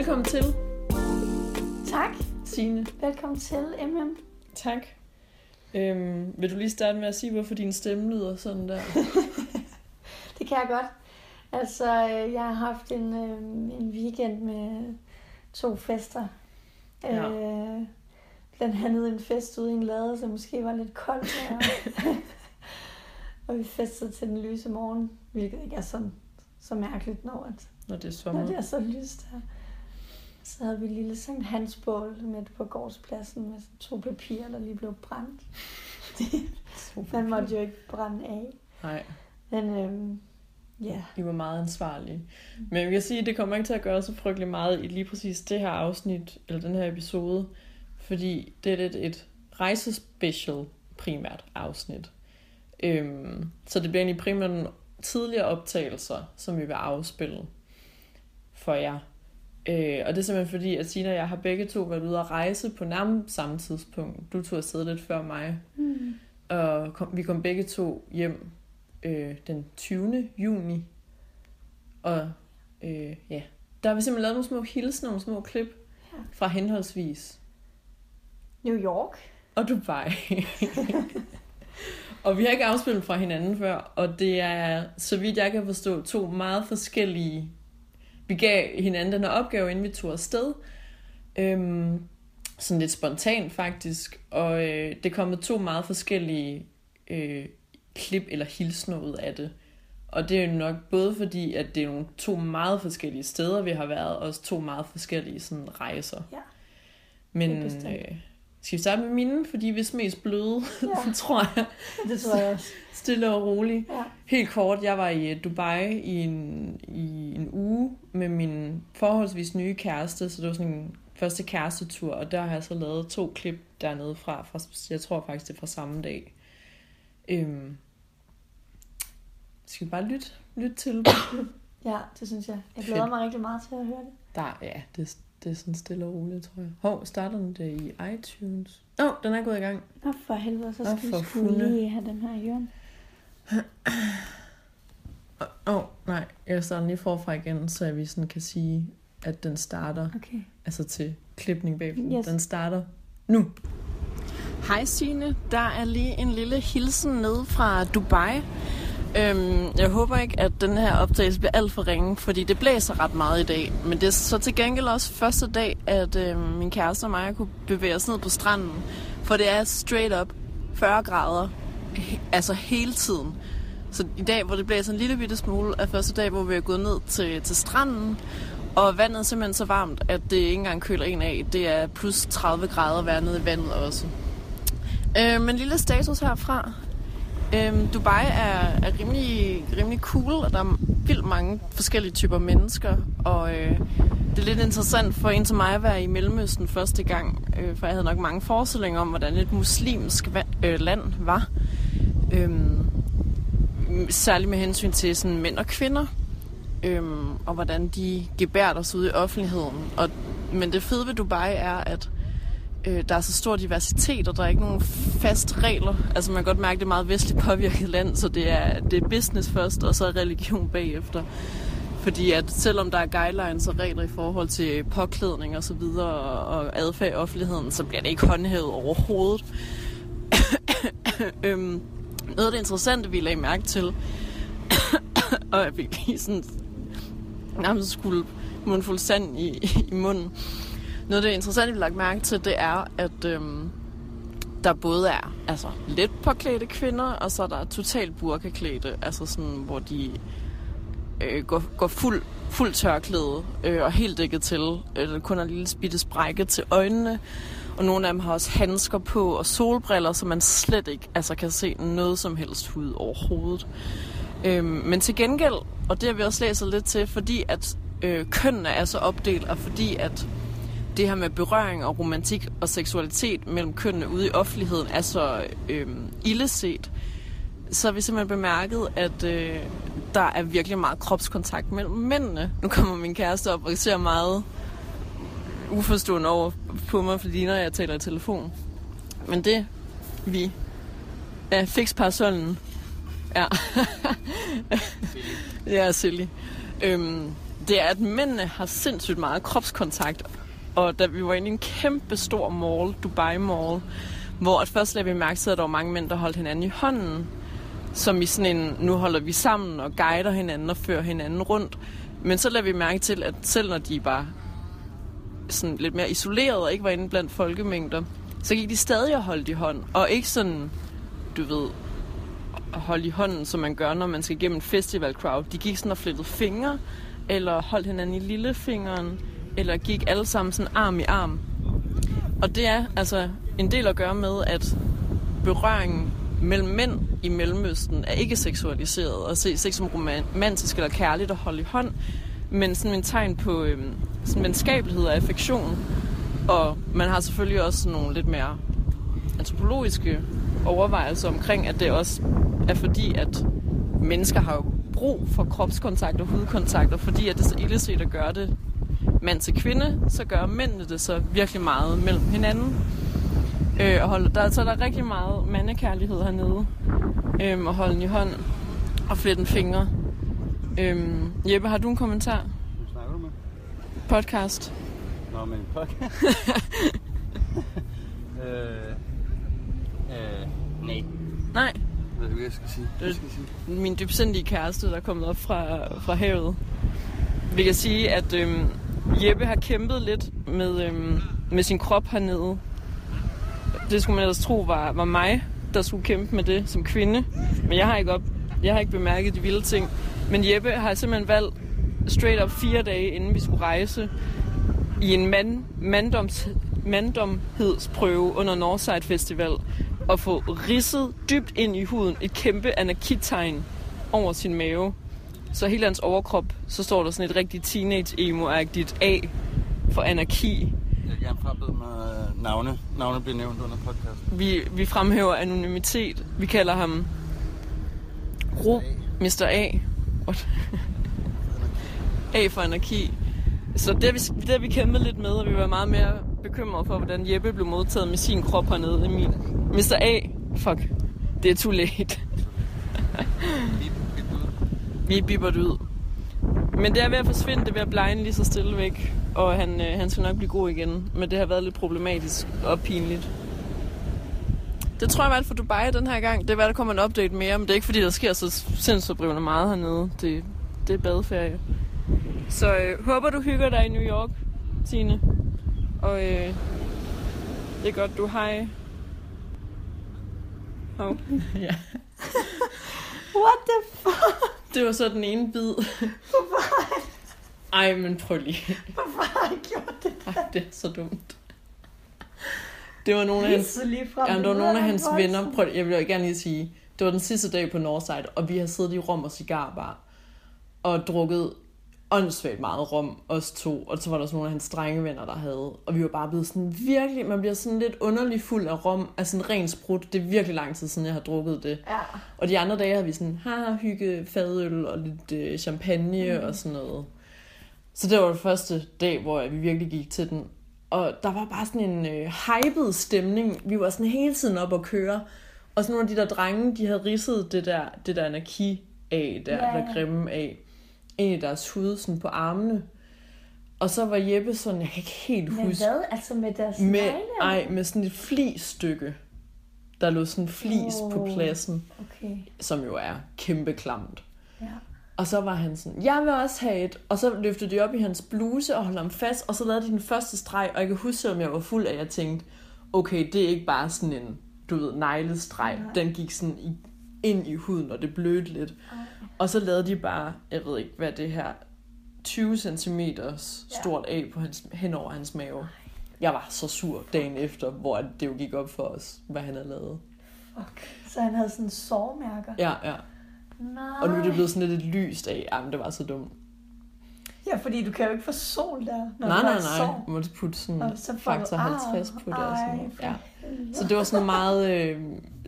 Velkommen til, Tak. Signe. Velkommen til, MM. Tak. Øhm, vil du lige starte med at sige, hvorfor din stemme lyder sådan der? Det kan jeg godt. Altså, øh, jeg har haft en, øh, en weekend med to fester. Ja. Øh, blandt andet en fest ude i en lade, som måske var lidt koldt. Og, og vi festede til den lyse morgen, hvilket ikke er sådan, så mærkeligt, når, at, Når det er når det er så lyst her. Så havde vi et lille Sankt Hans bål midt på gårdspladsen med sådan to papirer, der lige blev brændt. Man måtte jo ikke brænde af. Nej, Men øhm, ja, I var meget ansvarlige. Men jeg kan sige, at det kommer ikke til at gøre så frygtelig meget i lige præcis det her afsnit, eller den her episode, fordi det er lidt et rejsespecial primært afsnit. Øhm, så det bliver egentlig primært nogle tidligere optagelser, som vi vil afspille for jer. Øh, og det er simpelthen fordi, at Sina og jeg har begge to været ude at rejse på nærmest samme tidspunkt. Du tog afsted lidt før mig, mm. og kom, vi kom begge to hjem øh, den 20. juni. Og øh, ja, der har vi simpelthen lavet nogle små hilsner, nogle små klip Ja. fra henholdsvis New York. og Dubai. og vi har ikke afspillet fra hinanden før, og det er, så vidt jeg kan forstå, to meget forskellige... Vi gav hinanden den her opgave, inden vi tog afsted. Øhm, sådan lidt spontant faktisk, og øh, det kom med to meget forskellige øh, klip eller hilsner ud af det. Og det er jo nok både fordi, at det er nogle to meget forskellige steder, vi har været, og også to meget forskellige sådan, rejser. Ja, Men øh, skal vi starte med mine, fordi vi er mest bløde, Ja, tror jeg. det tror jeg også. Stille og roligt. Ja. Helt kort, jeg var i øh, Dubai i en, i en uge med min forholdsvis nye kæreste, så det var sådan en første kærestetur, og der har jeg så lavet to klip dernede fra, fra jeg tror faktisk det er fra samme dag. Øhm, skal vi bare lytte, lytte til ja, det synes jeg. Jeg glæder Fedt. mig rigtig meget til at høre det. Der, ja, det, det er sådan stille og roligt, tror jeg. Hov, starter den det i iTunes? Åh, oh, den er gået i gang. Nå for helvede, så skal vi hunde. lige have den her i hjørnet. Åh, oh, nej, jeg starter lige forfra igen, så vi sådan kan sige, at den starter, Okay. altså til klipning bagefter. Yes. Den starter nu. Hej Signe, der er lige en lille hilsen ned fra Dubai. Øhm, jeg håber ikke, at den her optagelse bliver alt for ringe, fordi det blæser ret meget i dag. Men det er så til gengæld også første dag, at øhm, min kæreste og mig kunne bevæge os ned på stranden. For det er straight up 40 grader, he- altså hele tiden. Så i dag, hvor det blæser en lille bitte smule, er første dag, hvor vi er gået ned til, til stranden. Og vandet er simpelthen så varmt, at det ikke engang køler en af. Det er plus 30 grader at være nede i vandet også. Øh, men lille status herfra. Øhm, Dubai er, er rimelig, rimelig cool, og der er vildt mange forskellige typer mennesker. Og øh, det er lidt interessant for en som mig at være i Mellemøsten første gang, øh, for jeg havde nok mange forestillinger om, hvordan et muslimsk va- øh, land var. Øhm, særligt med hensyn til sådan mænd og kvinder, øhm, og hvordan de gebærder sig ud i offentligheden. Og, men det fede ved Dubai er, at øh, der er så stor diversitet, og der er ikke nogen fast regler. Altså man kan godt mærke, at det er meget vestligt påvirket land, så det er, det er business først, og så er religion bagefter. Fordi at selvom der er guidelines og regler i forhold til påklædning og så videre, og adfærd i offentligheden, så bliver det ikke håndhævet overhovedet. øhm, noget af det interessante, vi lagde mærke til, og jeg fik lige sådan nærmest skulle mundfuld sand i, i munden. Noget af det interessante, vi lagt mærke til, det er, at øhm, der både er altså, let påklædte kvinder, og så er der totalt burkaklædte, altså sådan, hvor de øh, går, går fuld, fuld tørklæde øh, og helt dækket til. Øh, der kun er en lille bitte sprække til øjnene. Og nogle af dem har også handsker på og solbriller, så man slet ikke altså, kan se noget som helst hud overhovedet. Øh, men til gengæld, og det har vi også læst lidt til, fordi at øh, kønnene er så opdelt, og fordi at det her med berøring og romantik og seksualitet mellem kønnene ude i offentligheden er så øh, illeset, så har vi simpelthen bemærket, at øh, der er virkelig meget kropskontakt mellem mændene. Nu kommer min kæreste op og ser meget uforstående over på mig, fordi når jeg taler i telefon. Men det, vi er fiksparasollen. Ja. er silly. Øhm, det er, at mændene har sindssygt meget kropskontakt. Og da vi var inde i en kæmpe stor mall, Dubai Mall, hvor at først lagde vi mærke til, at der var mange mænd, der holdt hinanden i hånden. Som i sådan en, nu holder vi sammen og guider hinanden og fører hinanden rundt. Men så lader vi mærke til, at selv når de var sådan lidt mere isoleret og ikke var inde blandt folkemængder, så gik de stadig og holdt i hånd. Og ikke sådan, du ved, at holde i hånden, som man gør, når man skal igennem en festival crowd. De gik sådan og flettede fingre, eller holdt hinanden i lillefingeren, eller gik alle sammen sådan arm i arm. Og det er altså en del at gøre med, at berøringen mellem mænd i Mellemøsten er ikke seksualiseret og ses ikke som romantisk eller kærligt at holde i hånd, men sådan en tegn på øhm, sådan venskabelighed og affektion. Og man har selvfølgelig også nogle lidt mere antropologiske overvejelser omkring, at det også er fordi, at mennesker har jo brug for kropskontakt og hudkontakt, og fordi at det er så illeset at gøre det mand til kvinde, så gør mændene det så virkelig meget mellem hinanden. Øh, og holde, der, så der er rigtig meget mandekærlighed hernede. Øh, og holde den i hånd og flette en fingre. Øh, Jeppe, har du en kommentar? Hvem snakker du med? Podcast. Nå, men podcast. øh, øh, nej. Nej, Jeg ved ikke, hvad jeg skal sige. Hvad Det- skal jeg sige? min dybsindige kæreste, der er kommet op fra, fra havet. Vi kan sige, at øhm, Jeppe har kæmpet lidt med, øhm, med sin krop hernede. Det skulle man ellers tro var, var mig, der skulle kæmpe med det som kvinde. Men jeg har ikke, op, jeg har ikke bemærket de vilde ting. Men Jeppe har simpelthen valgt straight up fire dage, inden vi skulle rejse, i en mand, manddoms, manddomhedsprøve under Northside Festival at få ridset dybt ind i huden et kæmpe anarkitegn over sin mave. Så hele hans overkrop, så står der sådan et rigtig teenage-emo-agtigt A for anarki. Jeg gerne frabede mig øh, navne. Navne bliver nævnt under podcasten. Vi, vi fremhæver anonymitet. Vi kalder ham Ro, Mr. A. What? A for anarki. Så det har, vi, det har vi kæmpet lidt med, og vi var meget mere bekymrede for, hvordan Jeppe blev modtaget med sin krop hernede i min. Mr. A, fuck, det er too late. Vi bipper det ud. Men det er ved at forsvinde, det er ved at blegne lige så stille væk. Og han, øh, han skal nok blive god igen. Men det har været lidt problematisk og pinligt. Det tror jeg var alt for Dubai den her gang. Det er hvad der kommer en update mere, men det er ikke fordi, der sker så sindssygt meget hernede. Det, det er badeferie. Så øh, håber du hygger dig i New York, Tine. Og øh, det er godt, du hej. Hov. ja. What the fuck? Det var så den ene bid. Ej, men prøv lige. Hvorfor har jeg gjort det? Ej, det er så dumt. Det var nogle af hans, jamen, det var nogle af hans venner. Prøv, jeg vil gerne lige sige, det var den sidste dag på Northside, og vi har siddet i rum og cigarbar og drukket åndssvagt meget rom, os to. Og så var der sådan nogle af hans drenge venner, der havde. Og vi var bare blevet sådan virkelig, man bliver sådan lidt underlig fuld af rom, af sådan ren sprut. Det er virkelig lang tid siden, jeg har drukket det. Ja. Og de andre dage havde vi sådan, haha, hygge, fadøl og lidt øh, champagne mm. og sådan noget. Så det var den første dag, hvor vi virkelig gik til den. Og der var bare sådan en øh, hyped stemning. Vi var sådan hele tiden op at køre. Og så nogle af de der drenge, de havde ridset det der, det der anarki af, der, ja. der grimme af, ind i deres hud, sådan på armene. Og så var Jeppe sådan, jeg kan ikke helt Men huske, hvad? Altså med deres med, negle? ej, med sådan et flisstykke. Der lå sådan flis oh. på pladsen Okay. som jo er kæmpe klamt. Ja. Og så var han sådan, jeg vil også have et. Og så løftede de op i hans bluse og holdt ham fast, og så lavede de den første streg, og jeg kan huske, om jeg var fuld af, at jeg tænkte, okay, det er ikke bare sådan en, du ved, neglestreg. Nej. Den gik sådan i, ind i huden, og det blødte lidt. Og så lavede de bare, jeg ved ikke, hvad det her, 20 cm stort af på hans, hen over hans mave. Jeg var så sur dagen efter, hvor det jo gik op for os, hvad han havde lavet. Fuck. Så han havde sådan sårmærker. Ja, ja. Nej. Og nu er det blevet sådan lidt lyst af, jamen det var så dumt. Ja, fordi du kan jo ikke få sol der, når nej, du nej, nej. sår. Du måtte putte sådan Og så du faktor ar. 50 på det. Og sådan Ja. Så det var sådan meget... Øh,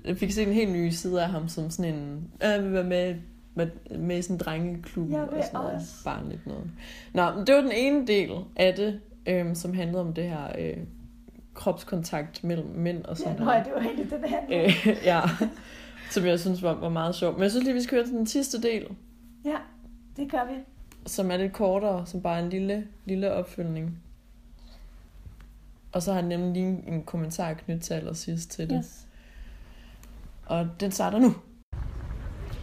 jeg fik set en helt ny side af ham som sådan en... "Øh, Jeg vil være med, med, med sådan en drengeklub Jeg og sådan noget. også. Barnligt noget. Nå, men det var den ene del af det, øh, som handlede om det her øh, kropskontakt mellem mænd og sådan Ja, nej, det var egentlig den her. Øh, ja, som jeg synes var, var meget sjovt. Men jeg synes lige, vi skal høre til den sidste del. Ja, det gør vi. som er lidt kortere, som bare er en lille, lille opfølgning. Og så har den nemlig lige en, en kommentar knyttet til allersidst til det. Yes. Og den starter nu.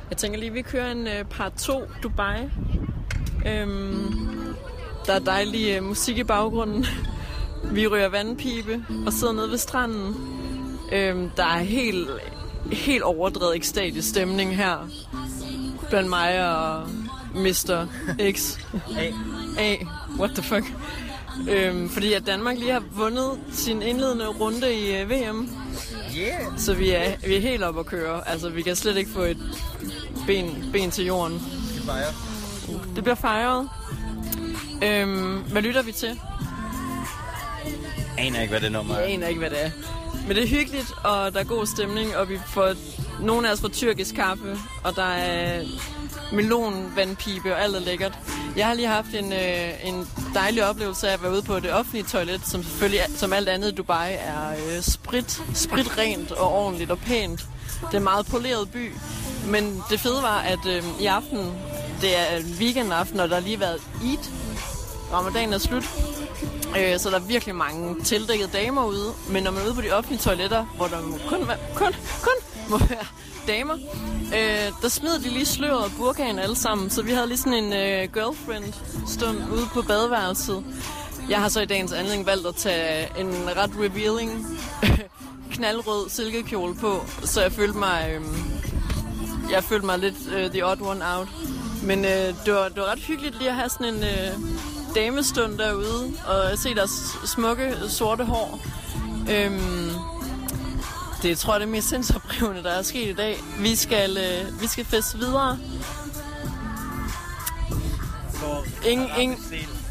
Jeg tænker lige, vi kører en uh, part 2 Dubai. Øhm, der er dejlig uh, musik i baggrunden. Vi ryger vandpibe og sidder nede ved stranden. Øhm, der er helt, helt overdrevet ekstatisk stemning her. Blandt mig og Mr. X. A. A. What the fuck? Øhm, fordi at Danmark lige har vundet sin indledende runde i uh, VM. Yeah! Så vi er, vi er helt oppe at køre. Altså, vi kan slet ikke få et ben, ben til jorden. Vi fejrer. Det bliver fejret. Øhm, hvad lytter vi til? Aner ikke, hvad det nummer Jeg er. aner ikke, hvad det er. Men det er hyggeligt, og der er god stemning, og vi får nogle af os får tyrkisk kaffe, og der er melonvandpibe, og alt er lækkert. Jeg har lige haft en, øh, en dejlig oplevelse af at være ude på det offentlige toilet, som selvfølgelig, som alt andet i Dubai, er øh, sprit, spritrent og ordentligt og pænt. Det er en meget poleret by. Men det fede var, at øh, i aften, det er weekendaften, og der har lige været Eid. Ramadan er slut. Øh, så der er virkelig mange tildækkede damer ude. Men når man er ude på de offentlige toiletter, hvor der kun, kun, kun må være damer, øh, der smider de lige sløret og burkaen alle sammen. Så vi havde lige sådan en øh, girlfriend-stund ude på badeværelset. Jeg har så i dagens anledning valgt at tage en ret revealing knaldrød silkekjole på, så jeg følte mig, øh, jeg følte mig lidt øh, the odd one out. Men øh, det, var, det var ret hyggeligt lige at have sådan en øh, damestund derude, og se deres smukke sorte hår. Øhm, det tror jeg det er mest sindsoprivende, der er sket i dag. Vi skal, øh, vi skal feste videre. Ingen- ingen-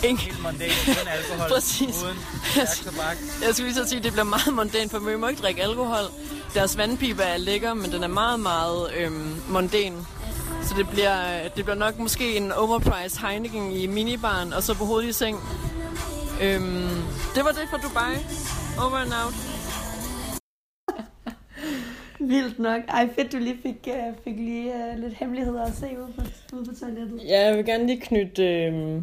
ingen- Helt mondæn, uden alkohol. Præcis. Uden tobak. Jeg skulle lige så sige, at det bliver meget mondæn, for vi må ikke drikke alkohol. Deres vandpibe er lækker, men den er meget, meget øhm, mondæn. Så det bliver, det bliver nok måske en overpriced Heineken i minibaren, og så på hovedet i seng. Øhm, det var det for Dubai. Over and out. Vildt nok. Ej, fedt, du lige fik, uh, fik lige uh, lidt hemmeligheder at se ude på, ude på toilettet. Ja, jeg vil gerne lige knytte, øh,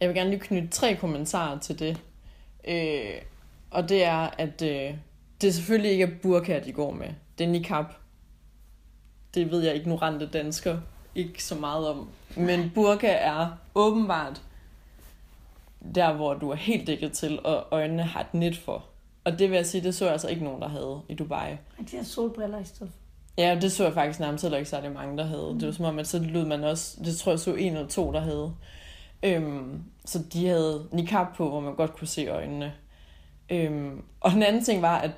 jeg vil gerne lige knytte tre kommentarer til det. Øh, og det er, at øh, det selvfølgelig ikke er burka, de går med. Det er niqab. Det ved jeg ignorante dansker ikke så meget om. Men burka er åbenbart der, hvor du er helt dækket til, og øjnene har et net for. Og det vil jeg sige, det så jeg altså ikke nogen, der havde i Dubai. Og de har solbriller i stedet for. Ja, det så jeg faktisk nærmest heller ikke særlig mange, der havde. Det var som om, at så lød man også, det tror jeg så en eller to, der havde. Øhm, så de havde niqab på, hvor man godt kunne se øjnene. Øhm, og den anden ting var, at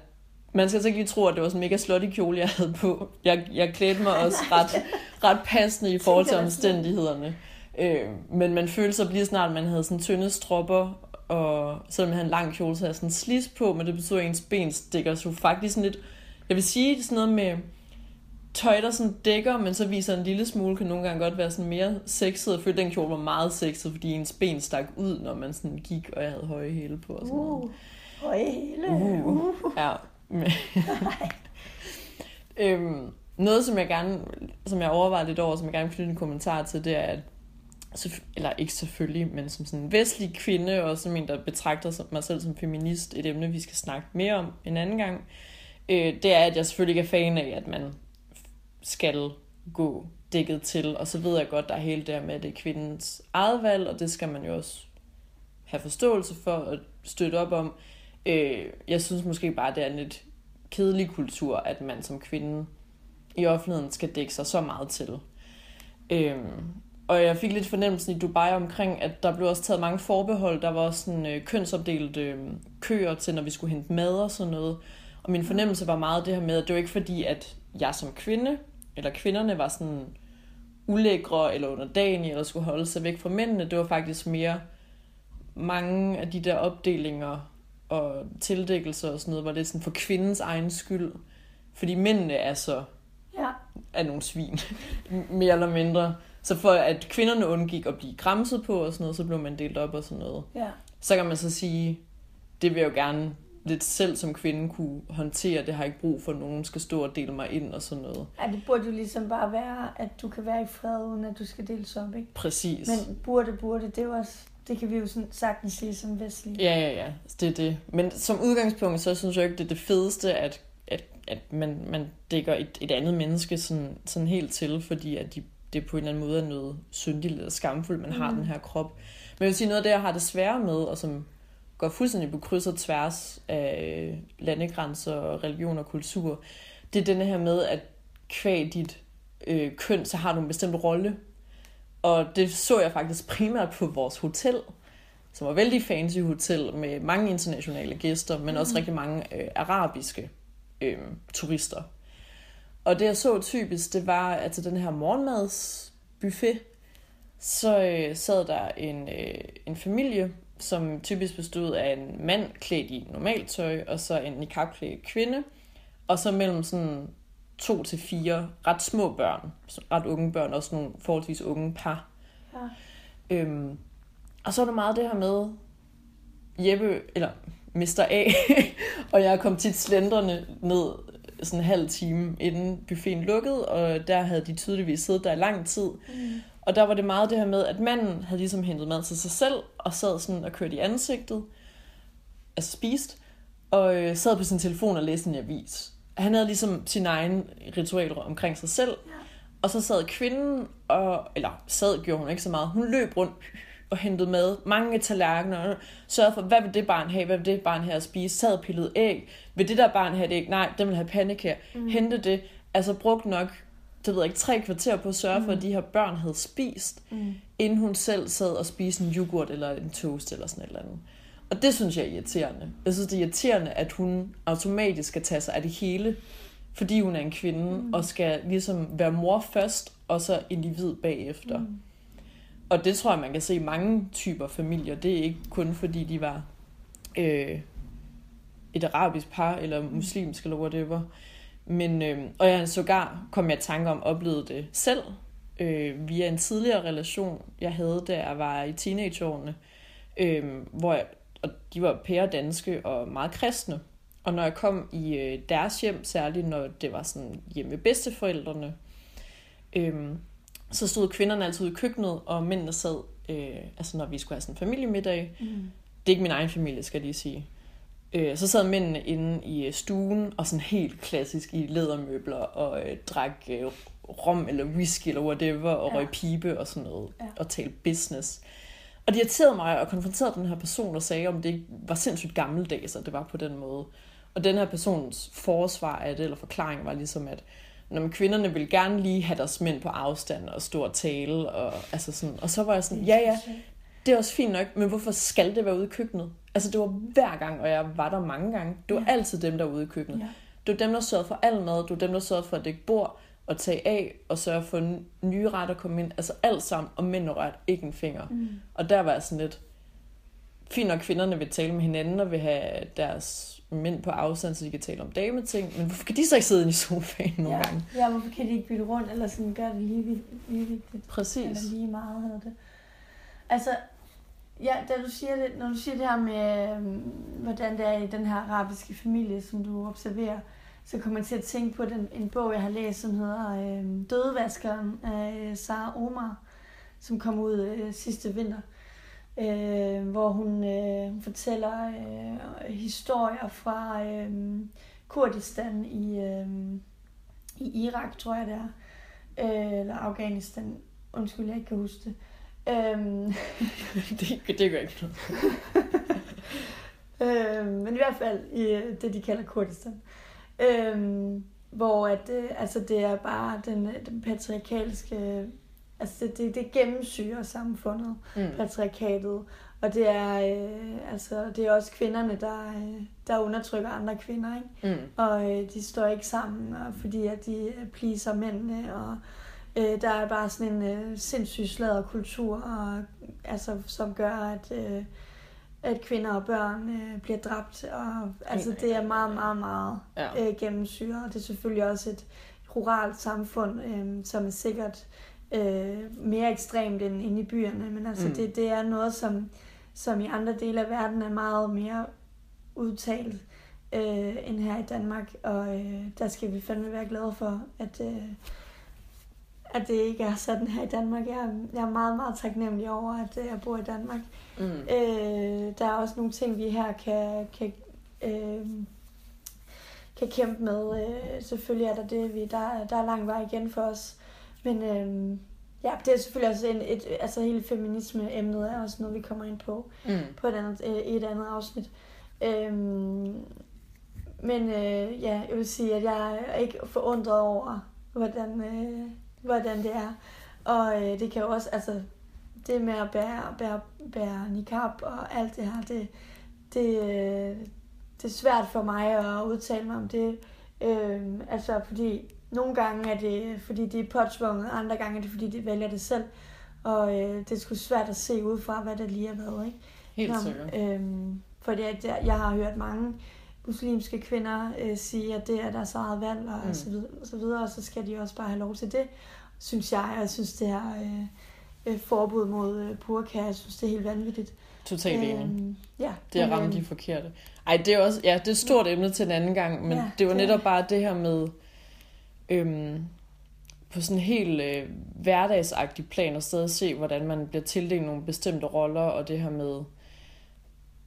man skal altså ikke lige tro, at det var sådan en mega slutty kjole, jeg havde på. Jeg, jeg klædte mig også ret, ret passende i forhold til jeg omstændighederne. Øh, men man følte sig lige snart, at man havde sådan tynde stropper, og selvom man havde en lang kjole, så havde jeg sådan slis på, men det betyder, at ens ben stikker så faktisk sådan lidt... Jeg vil sige, sådan noget med tøj, der sådan dækker, men så viser en lille smule, kan nogle gange godt være sådan mere sexet. Jeg følte, den kjole var meget sexet, fordi ens ben stak ud, når man sådan gik, og jeg havde høje hæle på og sådan noget. Uh, høje hele. Uh. Uh. Ja. Øhm, noget, som jeg gerne, som jeg overvejer lidt over, som jeg gerne vil knytte en kommentar til, det er, at eller ikke selvfølgelig, men som sådan en vestlig kvinde, og som en, der betragter sig- mig selv som feminist, et emne, vi skal snakke mere om en anden gang, øh, det er, at jeg selvfølgelig ikke er fan af, at man skal gå dækket til, og så ved jeg godt, der er hele der med, at det er kvindens eget valg, og det skal man jo også have forståelse for og støtte op om. Øh, jeg synes måske bare, det er en lidt kedelig kultur, at man som kvinde i offentligheden skal dække sig så meget til. Øh, og jeg fik lidt fornemmelsen i Dubai omkring, at der blev også taget mange forbehold. Der var også sådan øh, kønsopdelt øh, køer til, når vi skulle hente mad og sådan noget. Og min fornemmelse var meget det her med, at det var ikke fordi, at jeg som kvinde, eller kvinderne var sådan ulækre eller underdanige, eller skulle holde sig væk fra mændene. Det var faktisk mere mange af de der opdelinger og tildækkelser og sådan noget, var det sådan for kvindens egen skyld. Fordi mændene er så Ja. er nogle svin, mere eller mindre. Så for at kvinderne undgik at blive græmset på og sådan noget, så blev man delt op og sådan noget. Ja. Så kan man så sige, det vil jeg jo gerne lidt selv som kvinde kunne håndtere, det har jeg ikke brug for, at nogen skal stå og dele mig ind og sådan noget. Ja, det burde jo ligesom bare være, at du kan være i fred, uden at du skal deles op, ikke? Præcis. Men burde, burde, det er jo også, det kan vi jo sådan sagtens sige som vestlige. Ja, ja, ja, det er det. Men som udgangspunkt, så synes jeg ikke, det er det fedeste, at, at, at man, man dækker et, et andet menneske sådan, sådan helt til, fordi at de, det på en eller anden måde er noget syndigt eller skamfuldt, man mm. har den her krop. Men jeg vil sige, noget af det, jeg har det svære med, og som går fuldstændig på kryds og tværs af landegrænser og religion og kultur, det er denne her med, at kvæg dit øh, køn, så har du en bestemt rolle. Og det så jeg faktisk primært på vores hotel, som var vældig fancy hotel med mange internationale gæster, men også rigtig mange øh, arabiske øh, turister. Og det jeg så typisk, det var altså den her morgenmadsbuffet, så øh, sad der en, øh, en familie, som typisk bestod af en mand klædt i normalt tøj, og så en niqab-klædt kvinde, og så mellem sådan to til fire ret små børn, ret unge børn, også nogle forholdsvis unge par. Ja. Øhm, og så er der meget det her med, Jeppe, eller Mr. A, og jeg kom tit slendrende ned sådan en halv time, inden buffeten lukkede, og der havde de tydeligvis siddet der i lang tid. Mm. Og der var det meget det her med, at manden havde ligesom hentet mad til sig selv, og sad sådan og kørte i ansigtet, altså spist, og øh, sad på sin telefon og læste en avis. Han havde ligesom sin egen ritual omkring sig selv, ja. og så sad kvinden, og, eller sad gjorde hun ikke så meget, hun løb rundt og hentede mad, mange tallerkener, sørgede for, hvad vil det barn have, hvad vil det barn have at spise, sad og pillede æg, vil det der barn have et æg, nej, den vil have pandekær, mm. hente det, altså brugt nok det ved jeg ikke, tre kvarter på at sørge mm. for, at mm. de her børn havde spist, mm. inden hun selv sad og spiste en yoghurt eller en toast eller sådan et eller andet. Og det synes jeg er irriterende. Jeg synes, det er irriterende, at hun automatisk skal tage sig af det hele, fordi hun er en kvinde, mm. og skal ligesom være mor først, og så individ bagefter. Mm. Og det tror jeg, man kan se i mange typer familier. Det er ikke kun fordi, de var øh, et arabisk par, eller muslimsk, eller whatever. Men, øh, og jeg sågar kom jeg i tanke om, oplevede det selv, øh, via en tidligere relation, jeg havde, da jeg var i teenageårene, øh, hvor jeg, og de var pære danske og meget kristne. Og når jeg kom i øh, deres hjem, særligt når det var sådan hjemme med bedsteforældrene, øh, så stod kvinderne altid ude i køkkenet, og mændene sad, øh, altså når vi skulle have sådan en familiemiddag. Mm. Det er ikke min egen familie, skal jeg lige sige. Øh, så sad mændene inde i øh, stuen, og sådan helt klassisk i lædermøbler, og øh, drak øh, rom eller whisky eller whatever, og ja. røg pibe og sådan noget, ja. og talte business. Og det irriterede mig og konfronterede den her person og sagde, om det ikke var sindssygt gammeldags, at det var på den måde. Og den her persons forsvar af det, eller forklaring, var ligesom, at når kvinderne vil gerne lige have deres mænd på afstand og stå og tale. Og, altså sådan, og så var jeg sådan, ja ja, det er også fint nok, men hvorfor skal det være ude i køkkenet? Altså det var hver gang, og jeg var der mange gange. Det var ja. altid dem, der var ude i køkkenet. Ja. Det var dem, der sørgede for al mad. Det var dem, der sørgede for at dække bord og tage af og sørge for nye retter komme ind. Altså alt sammen, og mænd rørt ikke en finger. Mm. Og der var jeg sådan lidt, fint nok kvinderne vil tale med hinanden og vil have deres mænd på afstand, så de kan tale om dameting, men hvorfor kan de så ikke sidde i sofaen nogle ja. gange? Ja, hvorfor kan de ikke bytte rundt, eller sådan gøre det lige, lige vigtigt? Præcis. Eller lige meget hedder det. Altså, ja, da du siger det, når du siger det her med, øhm, hvordan det er i den her arabiske familie, som du observerer, så kommer man til at tænke på den, en bog, jeg har læst, som hedder øh, Dødevaskeren af Sara Omar, som kom ud øh, sidste vinter øh, hvor hun øh, fortæller øh, historier fra øh, Kurdistan i, øh, i Irak, tror jeg det er, øh, eller Afghanistan. Undskyld, jeg ikke kan huske det. Øhm. det, det gør ikke noget. øhm, men i hvert fald i øh, det, de kalder Kurdistan. Øhm, hvor at, øh, altså det er bare den, den patriarkalske Altså det, det, det gennemsyrer samfundet, mm. patriarkatet. Og det er, øh, altså, det er også kvinderne, der, øh, der undertrykker andre kvinder. Ikke? Mm. Og øh, de står ikke sammen, og fordi at de pleaser mændene. Og øh, der er bare sådan en øh, sindssygt sladret kultur, og, altså, som gør, at, øh, at kvinder og børn øh, bliver dræbt. Og, altså, det er meget, meget, meget ja. øh, gennemsyret. Og det er selvfølgelig også et ruralt samfund, øh, som er sikkert øh, mere ekstremt end inde i byerne, men altså mm. det, det er noget, som, som i andre dele af verden er meget mere udtalt øh, end her i Danmark, og øh, der skal vi fandme være glade for, at, øh, at det ikke er sådan her i Danmark. Jeg, er- jeg er meget, meget taknemmelig over, at øh, jeg bor i Danmark. Mm. Øh, der er også nogle ting, vi her kan, kan, øh, kan kæmpe med. Øh, selvfølgelig er der det, vi, der, der er lang vej igen for os. Men øh, ja, det er selvfølgelig også en, et, altså hele feminisme-emnet er også noget, vi kommer ind på Mm. på et andet, øh, et andet afsnit. Øhm, men øh, ja, jeg vil sige, at jeg er ikke forundret over, hvordan, øh, hvordan det er. Og øh, det kan jo også, altså, det med at bære, bære, bære niqab og alt det her, det, det, øh, det er svært for mig at udtale mig om det. Øh, altså, fordi nogle gange er det, fordi de er påtvunget, andre gange er det, fordi de vælger det selv. Og øh, det er sgu svært at se ud fra, hvad der lige har været, ikke? Helt sikkert. Øhm, fordi jeg, jeg har hørt mange muslimske kvinder øh, sige, at det er deres eget valg, og, Mm. mm. så, videre, og så videre, og så skal de også bare have lov til det, synes jeg. Og jeg synes, det her øh, øh, forbud mod øh, burka, jeg synes, det er helt vanvittigt. Totalt enig. Øhm, ja, Det er men, ramme øhm, de forkerte. Ej, det er også, ja, det er et stort emne til en anden gang, men Ja, det var det er netop det. bare det her med, øhm, på sådan en helt øh, hverdagsagtig plan, og stadig se, hvordan man bliver tildelt nogle bestemte roller, og det her med,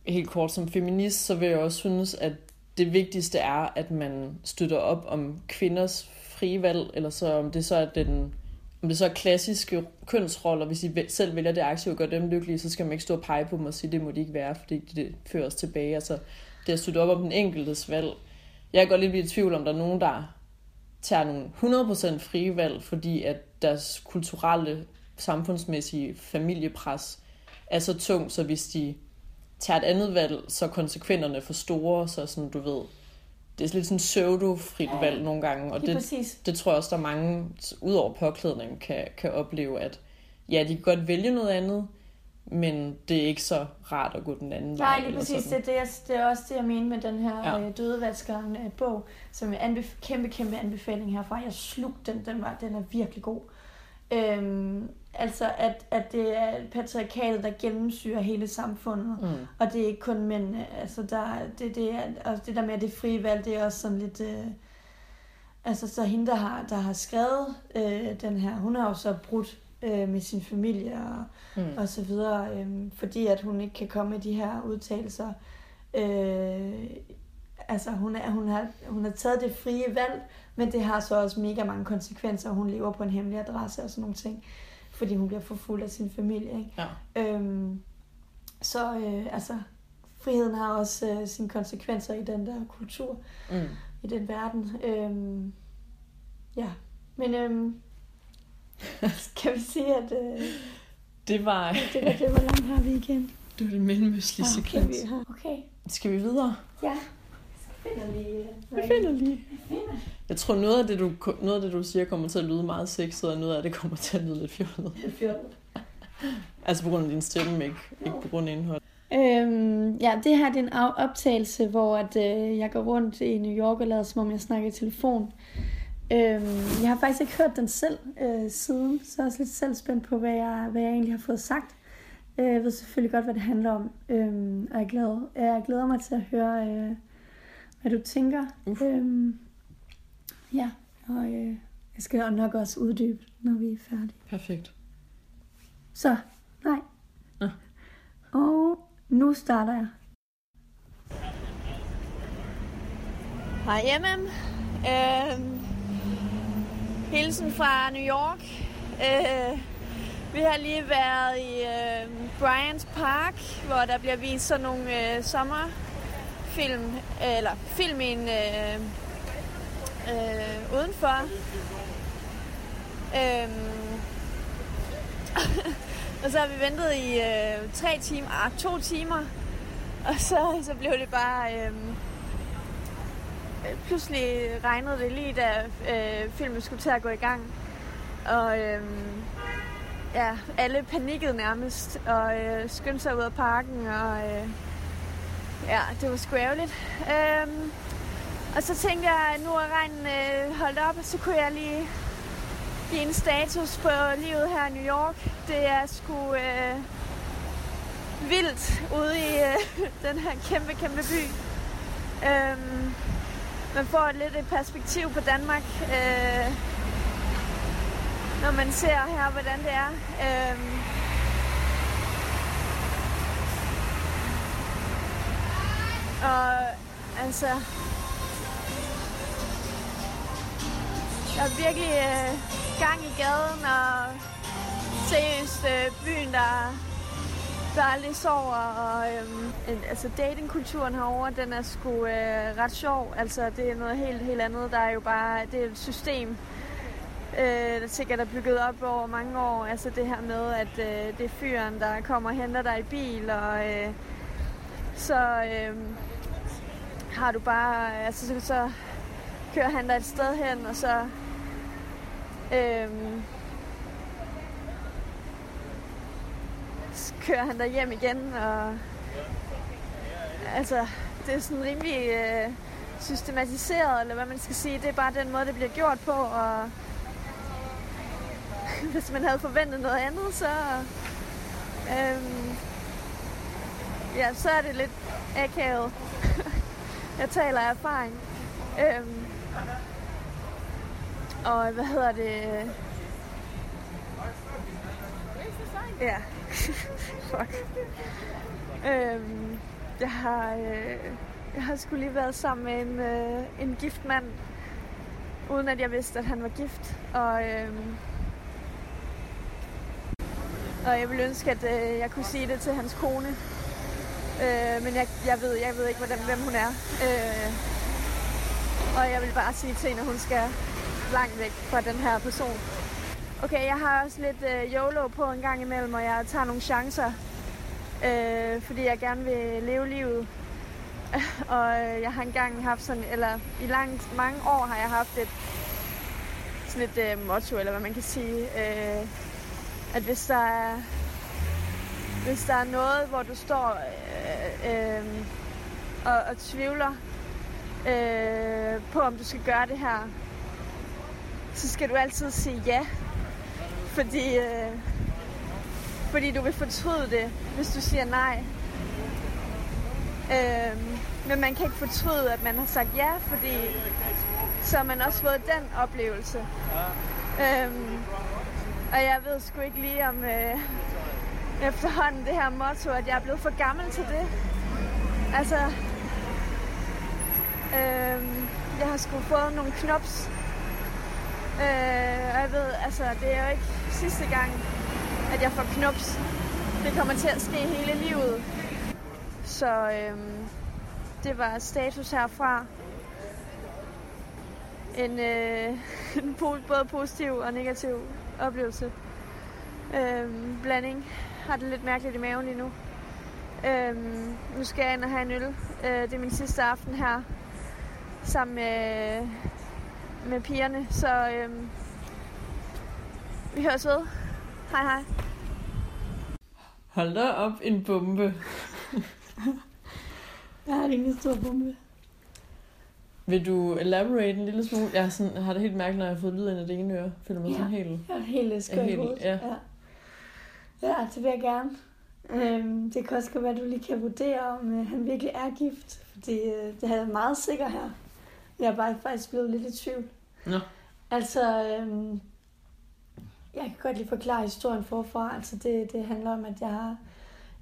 helt kort som feminist, så vil jeg også synes, at det vigtigste er, at man støtter op om kvinders frie valg, eller så om det så er den om det så er klassiske kønsroller, hvis I selv vælger det aktivt og gør dem lykkelige, så skal man ikke stå og pege på dem og sige, det må de ikke være, fordi det, det fører os tilbage. Altså, det at støtte op om den enkeltes valg. Jeg kan godt lidt blive i tvivl om, der er nogen, der tager nogle 100% frie valg, fordi at deres kulturelle, samfundsmæssige familiepres er så tung, så hvis de tager et andet valg, så er konsekvenserne for store, så sådan, du ved, det er lidt sådan pseudo-frit Ja, valg nogle gange, og det, præcis. det tror jeg også, der er mange, ud over påklædning, kan, kan opleve, at ja, de kan godt vælge noget andet, men det er ikke så rart at gå den anden vej. Nej, lige præcis. Det, sådan. er det, jeg, det er også det, jeg mener med den her ja. øh, dødevaskeren øh, bog, som er anbef- kæmpe, kæmpe anbefaling herfra. Jeg slugte den, den, var, den er virkelig god. Øhm, altså, at, at det er patriarkatet, der gennemsyrer hele samfundet. Mm. Og det er ikke kun mænd. Altså, der, det, det, er, og det der med det frie valg, det er også sådan lidt... Øh, altså, så hende, der har, der har skrevet øh, den her, hun har jo så brudt øh, med sin familie og, Mm. og så videre, øhm, fordi at hun ikke kan komme med de her udtalelser. Øh, altså hun, er, hun, har, hun har taget det frie valg, men det har så også mega mange konsekvenser, og hun lever på en hemmelig adresse og sådan nogle ting, fordi hun bliver forfulgt af sin familie. Ikke? Ja. Øhm, så øh, altså, friheden har også øh, sine konsekvenser i den der kultur, Mm. i den verden. Øhm, ja, men øhm, skal vi sige, at øh, Det var, det var det, hvor langt har vi igen? det var det mellemøstlige okay, sekvens. Okay, Skal vi videre? ja. Jeg finder lige... øh, Vi finder lige. Jeg tror, noget af, det, du, noget af det, du siger, kommer til at lyde meget sexet, og noget af det kommer til at lyde lidt fjollet. fjollet. Altså på grund af din stemme, ikke, ikke på grund af indhold. Øhm, ja, det her det er en optagelse, hvor at, øh, jeg går rundt i New York og lader som om jeg snakker i telefon. Øhm, jeg har faktisk ikke hørt den selv øh, siden, så jeg er også lidt selv spændt på, hvad jeg, hvad jeg egentlig har fået sagt. Øh, jeg ved selvfølgelig godt, hvad det handler om, øhm, og jeg glæder, jeg glæder mig til at høre, øh, hvad du tænker. Uf. Øhm, ja, og øh, jeg skal nok også uddybe, når vi er færdige. Perfekt. Så, nej. Nå. Og nu starter jeg. Hej MM. Øhm, hilsen fra New York. Øh, vi har lige været i øh, Bryant Park, hvor der bliver vist sådan nogle øh, film, eller film i en, øh, øh, udenfor. Øhm, og så har vi ventet i øh, tre timer, ah, to timer, og så, så blev det bare... Øh, pludselig regnede det lige, da øh, filmen skulle til at gå i gang. Og øh, ja, alle panikkede nærmest og øh, skyndte sig ud af parken. Og øh, ja, det var sgu ærgerligt. Øhm, og så tænkte jeg, at nu er regnen øh, holdt op, og så kunne jeg lige give en status på livet her i New York. Det er sgu øh, vildt ude i øh, den her kæmpe, kæmpe by. Øhm, man får lidt et perspektiv på Danmark, øh, når man ser her, hvordan det er. Øhm, og altså, der er virkelig øh, gang i gaden, og seriøst øh, byen, der, der aldrig sover. Og, øhm, en- altså datingkulturen herovre, den er sgu øh, ret sjov. Altså det er noget helt, helt andet. Der er jo bare, det er et system, øh, der sikkert er bygget op over mange år. Altså det her med, at øh, det er fyren, der kommer og henter dig i bil, og øh, så øh, har du bare, altså så, så kører han dig et sted hen, og så øhm, så kører han dig hjem igen, og altså, det er sådan rimelig øh, systematiseret, eller hvad man skal sige. Det er bare den måde, det bliver gjort på, og hvis man havde forventet noget andet, så, øhm, ja, så er det lidt akavet. Jeg taler af erfaring. Øhm, og hvad hedder det? Ja. Fuck. Øhm, jeg har, øh, jeg har skulle lige været sammen med en, øh, en gift mand, uden at jeg vidste, at han var gift. Og, øhm, og jeg ville ønske, at øh, jeg kunne sige det til hans kone. Øh, men jeg, jeg, ved, jeg ved ikke, hvordan, hvem hun er. Øh, og jeg vil bare sige til hende, at hun skal langt væk fra den her person. Okay, jeg har også lidt øh, YOLO på en gang imellem, og jeg tager nogle chancer. Øh, fordi jeg gerne vil leve livet. og øh, jeg har engang haft sådan, eller i langt, mange år har jeg haft et sådan et øh, motto, eller hvad man kan sige. Øh, at hvis der er hvis der er noget, hvor du står øh, øh, øh, og, og tvivler øh, på, om du skal gøre det her, så skal du altid sige ja. Fordi, øh, fordi du vil fortryde det, hvis du siger nej. Øh, men man kan ikke fortryde, at man har sagt ja, fordi så har man også fået den oplevelse. Øh, og jeg ved sgu ikke lige om øh, efterhånden det her motto, at jeg er blevet for gammel til det. Altså, øh, jeg har sgu fået nogle knops. Øh, og jeg ved, altså, det er jo ikke sidste gang, at jeg får knops. Det kommer til at ske hele livet. Så øh, det var status herfra. En, øh, en både positiv og negativ oplevelse. øh, blanding. Har det lidt mærkeligt i maven lige nu. Øhm, nu skal jeg ind og have en øl. Øh, det er min sidste aften her. Sammen med, med pigerne. Så øhm, vi høres ved. Hej hej. Hold da op en bombe. Jeg har ingen stor bombe. Vil du elaborate en lille smule? Jeg har, sådan, jeg har det helt mærkeligt, når jeg har fået lyd ind af det ene øre. Føler mig Ja. sådan helt... Jeg er helt skør i hovedet. ja. ja. Ja, det vil jeg gerne. Øhm, det kan også godt være, at du lige kan vurdere, om øh, han virkelig er gift. Fordi øh, det har jeg meget sikker her. Jeg er bare faktisk blevet lidt i tvivl. Nå. Altså, øhm, jeg kan godt lige forklare historien forfra. Altså, det, det handler om, at jeg har,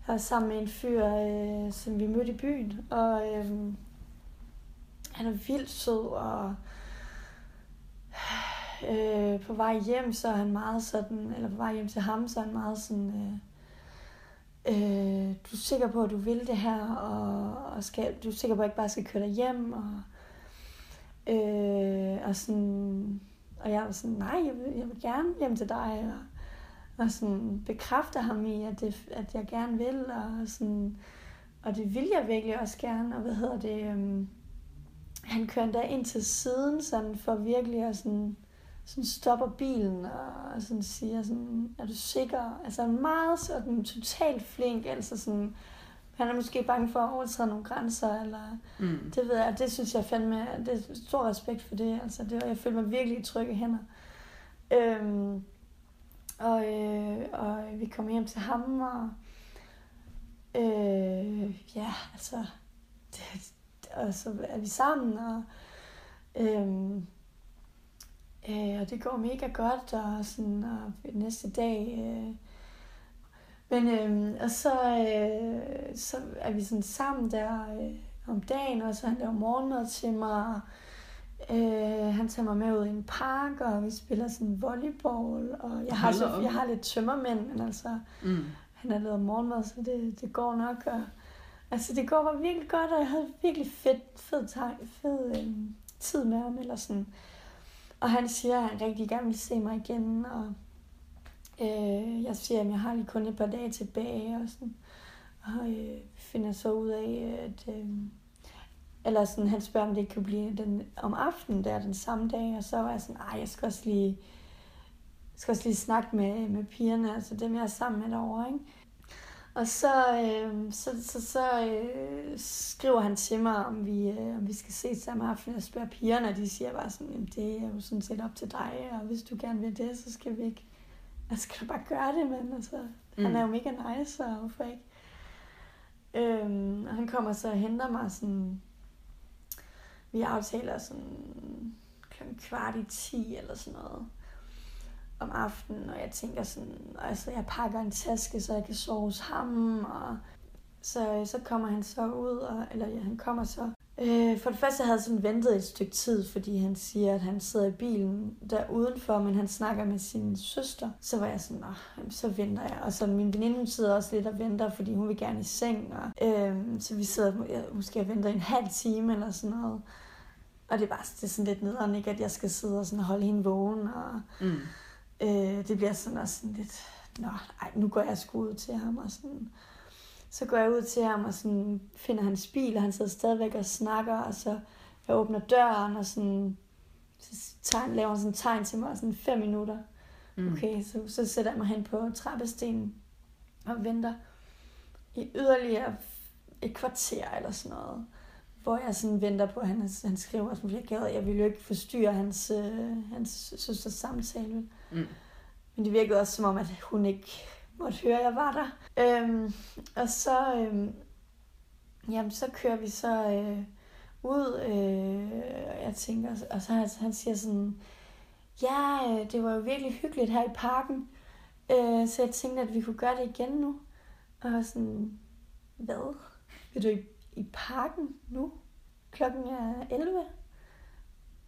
jeg er sammen med en fyr, øh, som vi mødte i byen. Og øhm, han er vildt sød, og øh, på vej hjem, så er han meget sådan, eller på vej hjem til ham, så er han meget sådan, øh, øh, du er sikker på, at du vil det her, og, og skal, du er sikker på, at jeg ikke bare skal køre dig hjem, og, øh, og sådan, og jeg var sådan, nej, jeg vil, jeg vil gerne hjem til dig, og, og sådan bekræfter ham i, at, det, at jeg gerne vil, og sådan, og det vil jeg virkelig også gerne, og hvad hedder det, øh, han kørte endda ind til siden, sådan for virkelig at sådan, sådan stopper bilen og sådan siger sådan, er du sikker? Altså han er meget sådan totalt flink, altså sådan, han er måske bange for at overtræde nogle grænser, eller Mm. det ved jeg, det synes jeg fandme, det er stor respekt for det, altså det, jeg føler mig virkelig i trygge hænder. Øhm, og, øh, og vi kommer hjem til ham, og øh, ja, altså, det, og så er vi sammen, og, øhm, øh, og det går mega godt, og, sådan, og næste dag... Øh, men øh, og så, øh, så er vi sådan sammen der øh, om dagen, og så han laver morgenmad til mig. Øh, han tager mig med ud i en park, og vi spiller sådan volleyball, og jeg har, så, jeg har lidt tømmermænd, men altså, mm. han har lavet morgenmad, så det, det går nok. Og, altså, det går bare virkelig godt, og jeg havde virkelig fedt, fed, fed, fed øh, tid med ham, eller sådan. Og han siger, at han rigtig gerne vil se mig igen, og Øh, jeg siger, at jeg har lige kun et par dage tilbage, og, sådan, og øh, finder så ud af, at... Øh, eller sådan, han spørger, om det kan blive den, om aftenen, der den samme dag, og så var jeg sådan, nej, jeg skal også lige, skal også lige snakke med, med pigerne, altså dem, jeg er sammen med derovre, ikke? Og så, øh, så, så, så øh, skriver han til mig, om vi, øh, om vi skal se samme aften. Jeg spørger pigerne, og de siger bare sådan, jamen det er jo sådan set op til dig, og hvis du gerne vil det, så skal vi ikke jeg skal du bare gøre det, men altså, mm. han er jo mega nice, så hvorfor ikke? Øhm, og han kommer så og henter mig sådan, vi aftaler sådan klokken kvart i 10 eller sådan noget om aftenen, og jeg tænker sådan, altså jeg pakker en taske, så jeg kan sove hos ham, og så, så kommer han så ud, og, eller ja, han kommer så Øh, for det første havde jeg sådan ventet et stykke tid, fordi han siger, at han sidder i bilen der udenfor, men han snakker med sin søster. Så var jeg sådan, så venter jeg. Og så min veninde, hun sidder også lidt og venter, fordi hun vil gerne i seng. Og, øh, så vi sidder måske og venter en halv time eller sådan noget. Og det er bare det er sådan lidt nederen, ikke? at jeg skal sidde og sådan holde hende vågen. Og, mm øh, det bliver sådan også sådan lidt, nå, ej, nu går jeg sgu ud til ham og sådan så går jeg ud til ham og sådan finder hans bil, og han sidder stadigvæk og snakker, og så jeg åbner døren, og sådan, så tegn, laver sådan en tegn til mig, sådan fem minutter. Mm. Okay, så, så sætter jeg mig hen på trappestenen og venter i yderligere et kvarter eller sådan noget, hvor jeg sådan venter på, at han, han skriver, som jeg gad, jeg ville jo ikke forstyrre hans, øh, hans søsters samtale. Mm. Men det virkede også som om, at hun ikke måtte høre, at jeg var der. Øhm, og så, øhm, jamen, så kører vi så øh, ud, øh, jeg tænker, og så han, han siger sådan, ja, øh, det var jo virkelig hyggeligt her i parken, øh, så jeg tænkte, at vi kunne gøre det igen nu. Og sådan, hvad? Vil du i, i parken nu? Klokken er 11?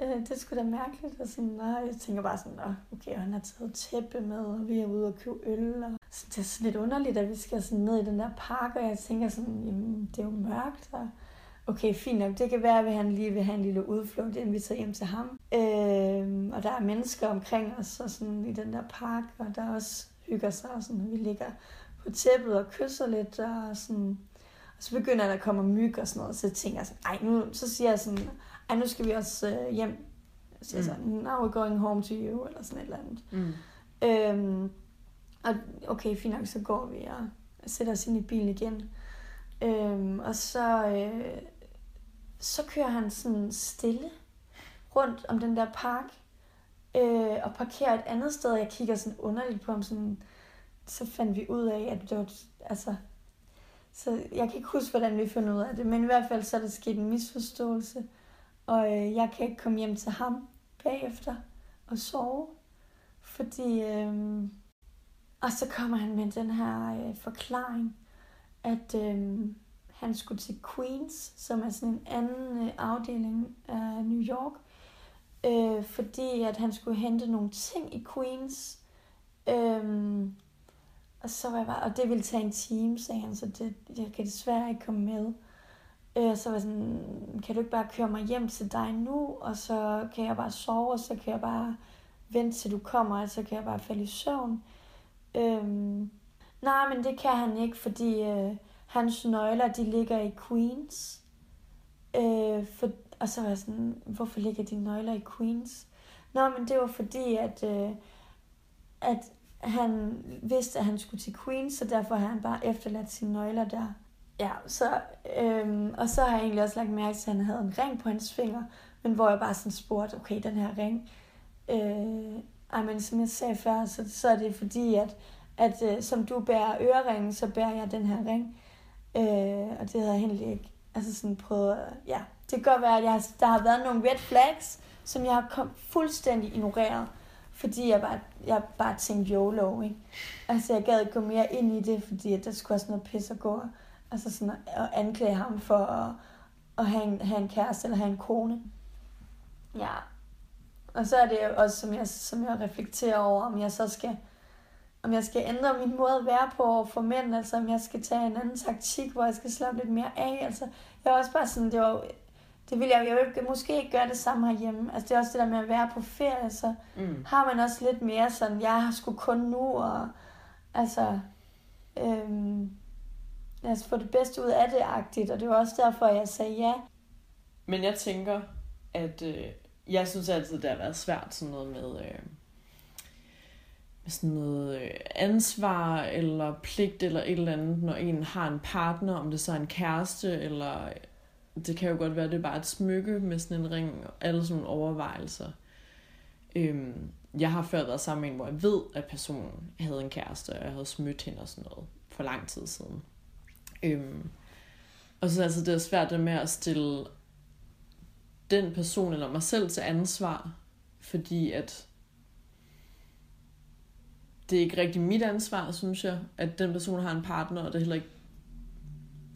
Øh, det skulle da mærkeligt. Og sådan, og jeg tænker bare sådan, okay, han har taget tæppe med, og vi er ude og købe øl. Og så det er sådan lidt underligt, at vi skal sådan ned i den der park, og jeg tænker sådan, jamen, det er jo mørkt. Og okay, fint nok, det kan være, at han lige vil have en lille udflugt, inden vi tager hjem til ham. Øh, og der er mennesker omkring os og sådan, i den der park, og der også hygger sig, og sådan, vi ligger på tæppet og kysser lidt, og sådan, og så begynder der at komme myg og sådan noget, så jeg tænker jeg sådan, ej, nu, så siger jeg sådan, ej, nu skal vi også øh, hjem. Så siger mm. sådan, now we're going home to you, eller sådan et eller andet. Mm. Øhm, og okay, fint nok, så går vi og sætter os ind i bilen igen. Øhm, og så, øh, så kører han sådan stille rundt om den der park, øh, og parkerer et andet sted, og jeg kigger sådan underligt på ham, sådan, så fandt vi ud af, at det var, altså, så jeg kan ikke huske, hvordan vi fandt ud af det, men i hvert fald så er der sket en misforståelse, og øh, jeg kan ikke komme hjem til ham bagefter og sove, fordi... Øh, og så kommer han med den her øh, forklaring, at øh, han skulle til Queens, som er sådan en anden øh, afdeling af New York, øh, fordi at han skulle hente nogle ting i Queens. Øh, og så var jeg bare, og det ville tage en time, sagde han, så det, jeg kan desværre ikke komme med. Øh, så var jeg sådan, kan du ikke bare køre mig hjem til dig nu, og så kan jeg bare sove, og så kan jeg bare vente til du kommer, og så kan jeg bare falde i søvn. Øhm, nej, men det kan han ikke, fordi øh, hans nøgler, de ligger i Queens. Øh, for, og så var jeg sådan, hvorfor ligger de nøgler i Queens? Nå, men det var fordi, at, øh, at han vidste, at han skulle til Queens, så derfor har han bare efterladt sine nøgler der. Ja, så, øhm, og så har jeg egentlig også lagt mærke til, at han havde en ring på hans finger, men hvor jeg bare sådan spurgte, okay, den her ring, øh, ej, men som jeg sagde før, så, så er det fordi, at, at øh, som du bærer øreringen, så bærer jeg den her ring. Øh, og det havde jeg egentlig ikke altså sådan prøvet, ja, det kan godt være, at jeg har, der har været nogle red flags, som jeg har kom, fuldstændig ignoreret, fordi jeg bare, jeg bare tænkte YOLO, ikke? Altså, jeg gad ikke gå mere ind i det, fordi at der skulle også noget pis at gå. Altså sådan at, at anklage ham for at, at have, en, have en kæreste eller have en kone. Ja. Og så er det også, som jeg, som jeg reflekterer over, om jeg så skal, om jeg skal ændre min måde at være på for mænd, altså om jeg skal tage en anden taktik, hvor jeg skal slappe lidt mere af. Altså, jeg er også bare sådan, det var, det vil jeg, jeg vil måske ikke gøre det samme herhjemme. Altså det er også det der med at være på ferie, så Mm. har man også lidt mere sådan, jeg har sgu kun nu, og altså, øhm, os få det bedste ud af det-agtigt, og det var også derfor, jeg sagde ja. Men jeg tænker, at øh, jeg synes altid, det har været svært sådan noget med, øh, med sådan noget øh, ansvar eller pligt eller et eller andet, når en har en partner, om det så er en kæreste, eller det kan jo godt være, det er bare et smykke med sådan en ring, og alle sådan nogle overvejelser. Øhm, jeg har før været sammen med en, hvor jeg ved, at personen havde en kæreste, og jeg havde smødt hende og sådan noget for lang tid siden. Øhm, og så altså det er svært det med at stille den person eller mig selv til ansvar, fordi at det er ikke rigtig mit ansvar, synes jeg, at den person har en partner, og det er heller ikke...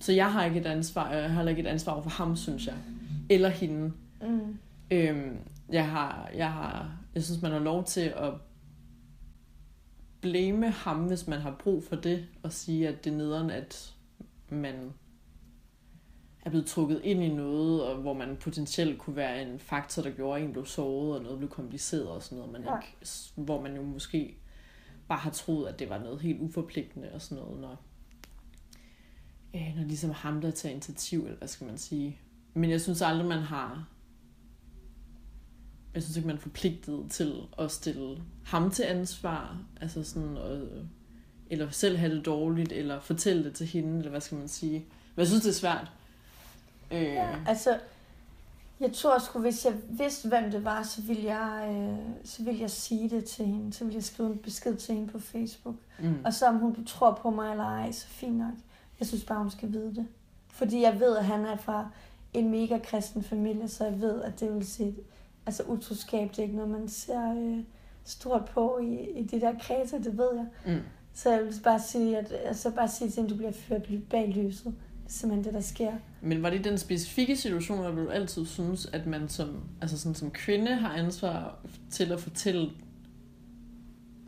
Så jeg har ikke et ansvar, jeg har ikke et ansvar for ham, synes jeg. Eller hende. Mm. Øhm, jeg har, jeg har, jeg synes, man har lov til at blame ham, hvis man har brug for det, og sige, at det er nederen, at man er blevet trukket ind i noget, og hvor man potentielt kunne være en faktor, der gjorde, at en blev såret, og noget blev kompliceret og sådan noget, man ikke, hvor man jo måske bare har troet, at det var noget helt uforpligtende og sådan noget, når, øh, når ligesom ham, der tager initiativ, eller hvad skal man sige. Men jeg synes aldrig, man har jeg synes ikke, man er forpligtet til at stille ham til ansvar, altså sådan, og, eller selv have det dårligt, eller fortælle det til hende, eller hvad skal man sige. Men jeg synes, det er svært. Øh, Ja, altså, jeg tror sgu, hvis jeg vidste, hvem det var, så ville jeg, øh, så ville jeg sige det til hende. Så ville jeg skrive en besked til hende på Facebook. mm, Og så om hun tror på mig eller ej, så fint nok. Jeg synes bare, hun skal vide det. Fordi jeg ved, at han er fra en mega kristen familie, så jeg ved, at det vil sige, altså utroskab, det er ikke noget, man ser øh, stort på i, i de der kredser, det ved jeg. mm. Så jeg vil bare sige, at, altså bare sige til hende, du bliver ført bag lyset. Det er simpelthen det, der sker. Men var det den specifikke situation, hvor du altid synes, at man som, altså sådan, som kvinde har ansvar til at fortælle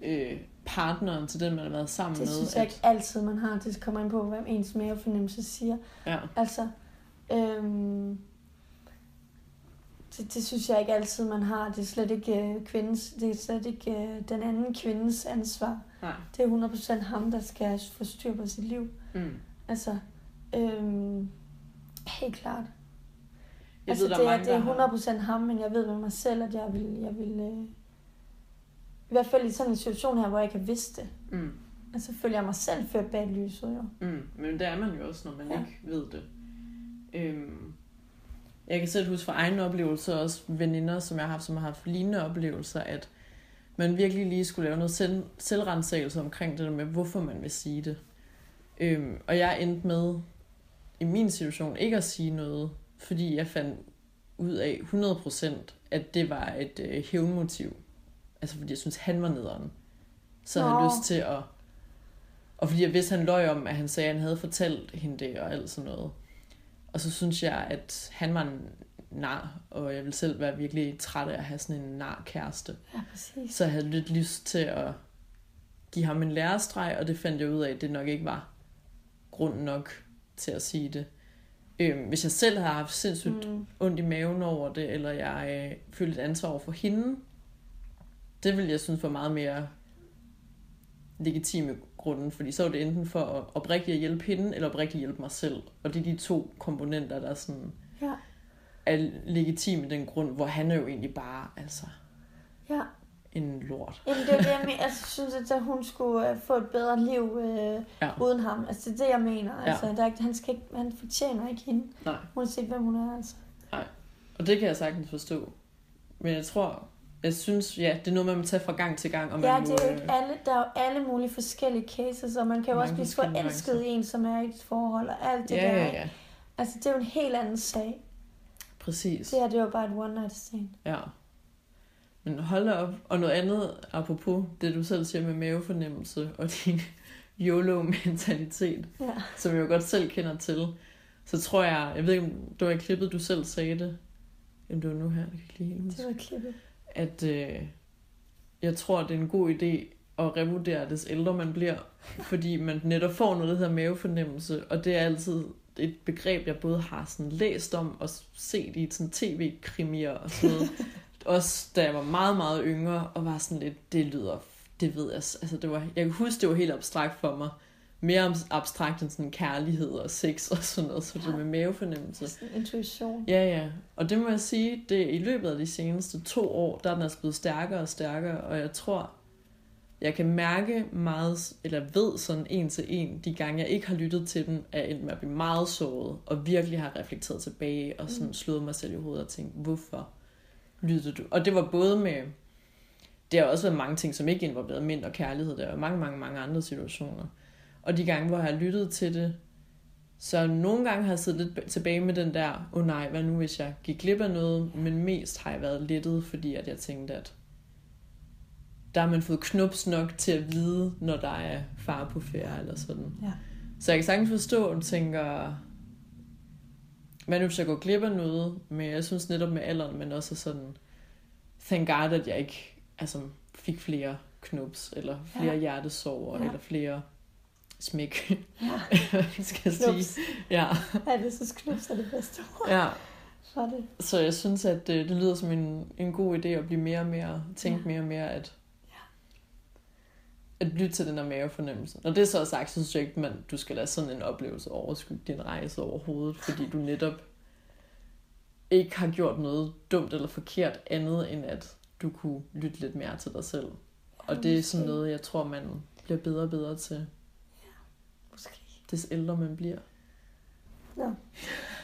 øh, partneren til den, man har været sammen Det med? synes jeg ikke altid, man har. Det kommer ind på, hvad ens mavefornemmelse siger. Ja. Altså, øhm, det, det synes jeg ikke altid, man har. Det er slet ikke øh, kvindens, det er slet ikke øh, den anden kvindes ansvar. Nej. Det er 100% ham, der skal få styr på sit liv. Mm. Altså, øhm, helt klart. Jeg altså, ved, der det, er mange, det er der har- 100% ham, men jeg ved med mig selv, at jeg vil, jeg vil øh, i hvert fald i sådan en situation her, hvor jeg ikke har vidst det. Mm. Altså, følger jeg mig selv ført bag lyset, jo. Mm, men det er man jo også, når man ja. ikke ved det. Øhm, jeg kan selv huske fra egne oplevelser, også veninder, som jeg har haft, som har haft lignende oplevelser, at man virkelig lige skulle lave noget selv, selvrensagelse omkring det der med, hvorfor man vil sige det. Øhm, og jeg endte med, i min situation, ikke at sige noget, fordi jeg fandt ud af 100%, at det var et øh, hævnmotiv. Altså fordi jeg synes, han var nederen. Så havde jeg lyst til at og fordi jeg vidste, han løj om, at han sagde, at han havde fortalt hende det og alt sådan noget. Og så synes jeg, at han var en nar, og jeg ville selv være virkelig træt af at have sådan en nar kæreste. Ja, præcis. Så jeg havde lidt lyst til at give ham en lærestreg, og det fandt jeg ud af, at det nok ikke var grund nok til at sige det. Øhm, hvis jeg selv havde haft sindssygt Mm. ondt i maven over det, eller jeg øh, følte et ansvar over for hende, det ville jeg synes var meget mere legitime grunden, fordi så er det enten for at oprigtigt at hjælpe hende, eller oprigtigt hjælpe mig selv. Og det er de to komponenter, der sådan Ja, er legitime den grund, hvor han er jo egentlig bare altså ja. en lort. Jamen, det er det, jeg mener. Altså, jeg synes, at hun skulle øh, få et bedre liv øh, Ja. uden ham. Altså, det er det, jeg mener. Ja. Altså, der er, han, skal ikke, han fortjener ikke hende, Nej. uanset hvem hun er. Altså. Og det kan jeg sagtens forstå. Men jeg tror, jeg synes, ja, det er noget, man må tage fra gang til gang. Og man Ja, det er jo ikke øh, alle, der er jo alle mulige forskellige cases, og man kan jo også blive forelsket i en, som er i et forhold, og alt det Ja, der. ja, ja. Altså, det er jo en helt anden sag. Præcis. Det her, det var bare et one night stand. Ja. Men hold da op. Og noget andet, apropos det du selv siger med mavefornemmelse og din YOLO-mentalitet, Ja. som jeg jo godt selv kender til, så tror jeg, jeg ved ikke, om det var i klippet, du selv sagde det, Jamen, det var nu her, jeg kan ikke lige Det var klippet. At øh, jeg tror, det er en god idé at revurdere, des ældre man bliver, fordi man netop får noget, der hedder mavefornemmelse, og det er altid et begreb, jeg både har sådan læst om og set i sådan tv-krimier og sådan noget. Også da jeg var meget, meget yngre, og var sådan lidt, det lyder, det ved jeg, altså det var, jeg kan huske, det var helt abstrakt for mig. Mere abstrakt end sådan kærlighed og sex og sådan noget, så det med mavefornemmelse. Sådan intuition. Ja, ja. Og det må jeg sige, det i løbet af de seneste to år, der er den altså blevet stærkere og stærkere, og jeg tror, jeg kan mærke meget, eller ved sådan en til en, de gange jeg ikke har lyttet til den, er endt med at blive meget såret, og virkelig har reflekteret tilbage, og sådan Mm. slået mig selv i hovedet og tænkt, hvorfor lyttede du? Og det var både med, det har også været mange ting, som ikke involverede mænd og kærlighed, der var mange, mange, mange andre situationer. Og de gange, hvor jeg har lyttet til det, så nogle gange har jeg siddet lidt tilbage med den der, åh oh nej, hvad nu hvis jeg gik glip af noget, men mest har jeg været lettet, fordi at jeg tænkte, at der har man fået knups nok til at vide, når der er far på ferie eller sådan. Ja. Så jeg kan sagtens forstå, at du tænker, hvad nu hvis jeg går glip af noget, men jeg synes netop med alderen, men også sådan, thank God, at jeg ikke altså, fik flere knups, eller flere Ja. Ja. ja. eller flere smæk, Ja. skal jeg sige. Knups. Ja, Ja, det synes knups er det bedste ord ja. for det. Så jeg synes, at det, det lyder som en, en god idé at blive mere og mere, tænke Ja. mere og mere, at, at lytte til den der mavefornemmelse. Når det så er sagt, så synes jeg ikke, man, du skal lade sådan en oplevelse overskygge din rejse overhovedet, fordi du netop ikke har gjort noget dumt eller forkert andet, end at du kunne lytte lidt mere til dig selv. Og det er sådan noget, jeg tror, man bliver bedre og bedre til. Des ældre man bliver. Nå.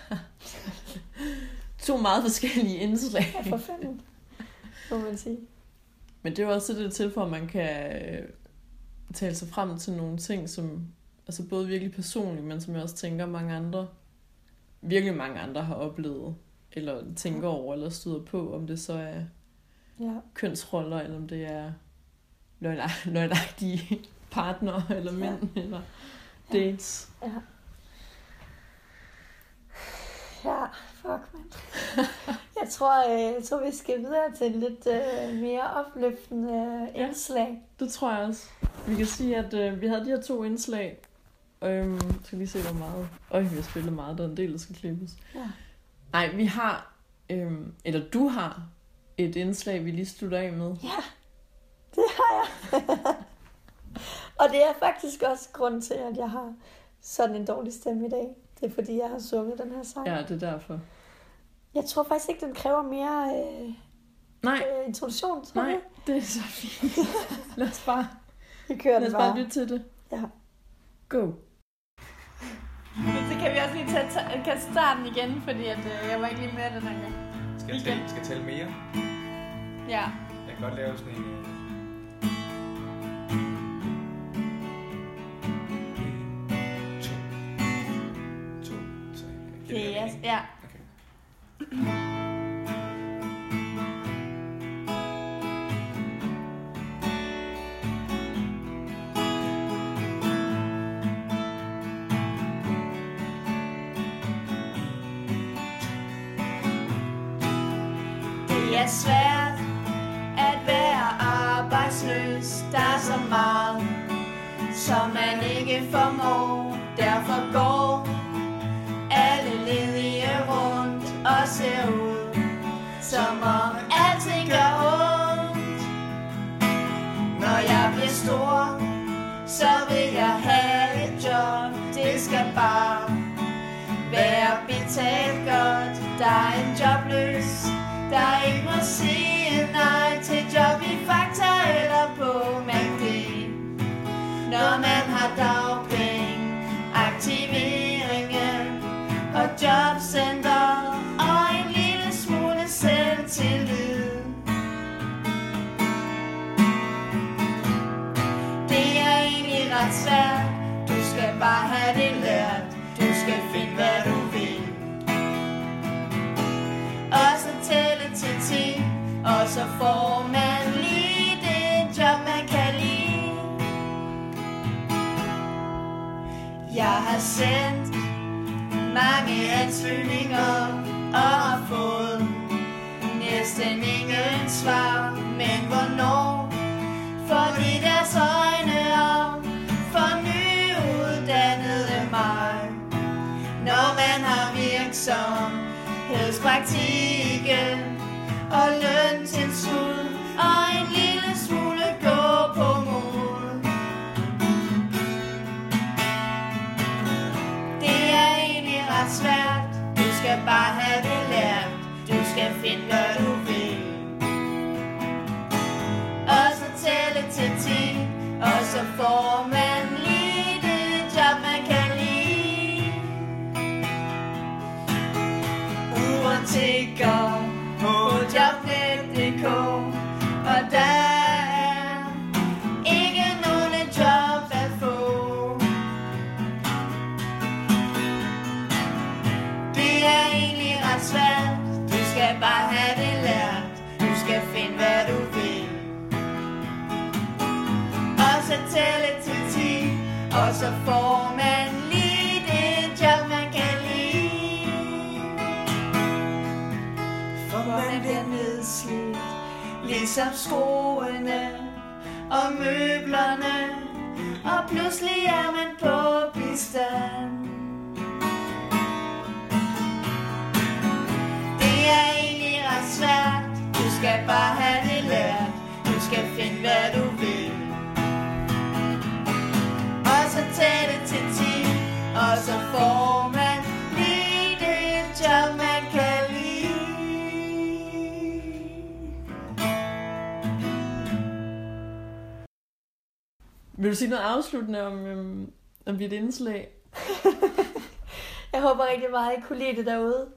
to meget forskellige indslag. Ja, for fanden. Må man sige. Men det er jo også det til for, at man kan øh, tale sig frem til nogle ting, som altså både virkelig personligt, men som jeg også tænker mange andre, virkelig mange andre har oplevet, eller tænker over, eller støder på, om det så er Ja. kønsroller, eller om det er løgn- løgnagtige partnere, eller Ja. mænd, eller Ja. Dates. Ja. Ja, fuck, mand. Jeg tror, øh, jeg tror, vi skal videre til et lidt øh, mere opløftende Ja. indslag. Det tror jeg også. Vi kan sige, at øh, vi havde de her to indslag. Øhm, skal vi se, hvor meget... Øj, vi har spillet meget. Der er en del, der skal klippes. Ja. Nej, vi har... Øhm, eller du har et indslag, vi lige slutter af med. Ja, det har jeg. Og det er faktisk også grund til, at jeg har sådan en dårlig stemme i dag. Det er fordi, jeg har sunget den her sang. Ja, det er derfor. Jeg tror faktisk ikke, den kræver mere øh, Nej, øh, introduktion. Tror nej, jeg. det er så fint. Lad os bare, Vi kører lad den os bare bare. lytte til det. Ja. Go. Men så kan vi også lige tage, tage, tage starten igen, fordi at, øh, jeg var ikke lige med den her gang. Skal jeg tælle, skal jeg tælle mere? Ja. Jeg kan godt lave sådan en... øh, er svært at være arbejdsløs. Der er så meget, som man ikke formår. Derfor går som om alting gør ondt. Når jeg bliver stor, så vil jeg have et job. Det skal bare være betalt godt. Der er en jobløs, der ikke må sige nej til job i Fakta eller på MACD. Når man har dagpenge, aktiveringen og jobs svært Du skal bare have det lært. Du skal finde hvad du vil. Og så tælle til 10 Og så får man lige det job man kan lide. Jeg har sendt mange ansøgninger Og har fået næsten ingen svar. Men hvornår? Fordi deres øjne virksomhedspraktikken og løntilskud og en lille smule gå på mod. Det er egentlig ret svært, du skal bare have det lært, du skal finde hvad du vil. Og så tælle til 10, og så får man lige så får man lige det job man kan lide. For man bliver nedslidt Ligesom skoene og møblerne. Og pludselig er man på bistand. Det er egentlig ret svært. Du skal bare have det lært. Du skal finde hvad du det til 10 Og så får man lige det job man kan lide Vil du sige noget afsluttende om, øhm, om dit indslag? Jeg håber rigtig meget, at I kunne lide det derude.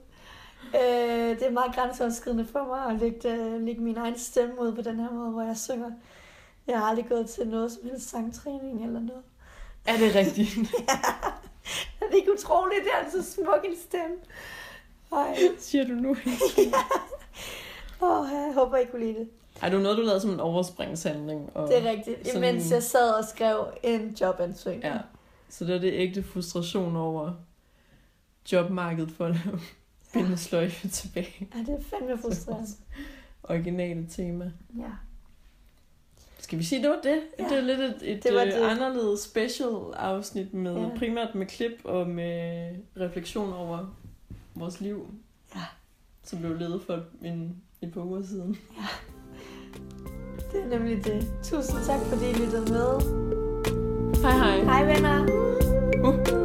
Øh, det er meget grænseoverskridende for mig at lægge, øh, lægge min egen stemme ud på den her måde, hvor jeg synger. Jeg har aldrig gået til noget som helst sangtræning eller noget. Er det rigtigt? Er det ikke utroligt, det er så smuk en stemme? Ej, Siger du nu? åh, jeg håber, I kunne lide det. Ej, det var noget, du lavede som en overspringshandling. Og, Det er rigtigt. Sådan- Imens jeg sad og skrev en jobansøgning. Ja. Så det er det ægte frustration over jobmarkedet for at lave binde sløjfe tilbage. ja, det er fandme frustrerende. Originale tema. Ja. Skal vi sige, det var det? Ja. Det er lidt et, et Det var det. det. anderledes special afsnit med Ja. ja. primært med klip og med refleksion over vores liv. Ja. Som blev ledet for en, et par uger siden. Det er nemlig det. Tusind tak, fordi I lyttede med. Hej hej. Hej venner. Uh.